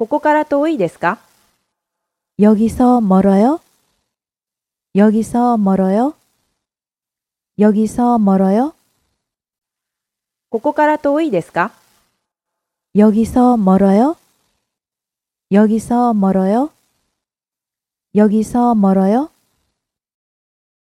ここから遠いですか여기서 멀어 요? 여기서 멀어 요? 여기서 멀어 요? ここから遠いですか여기서 멀어 요? 여기서 멀어 요? 여기서 멀어 요?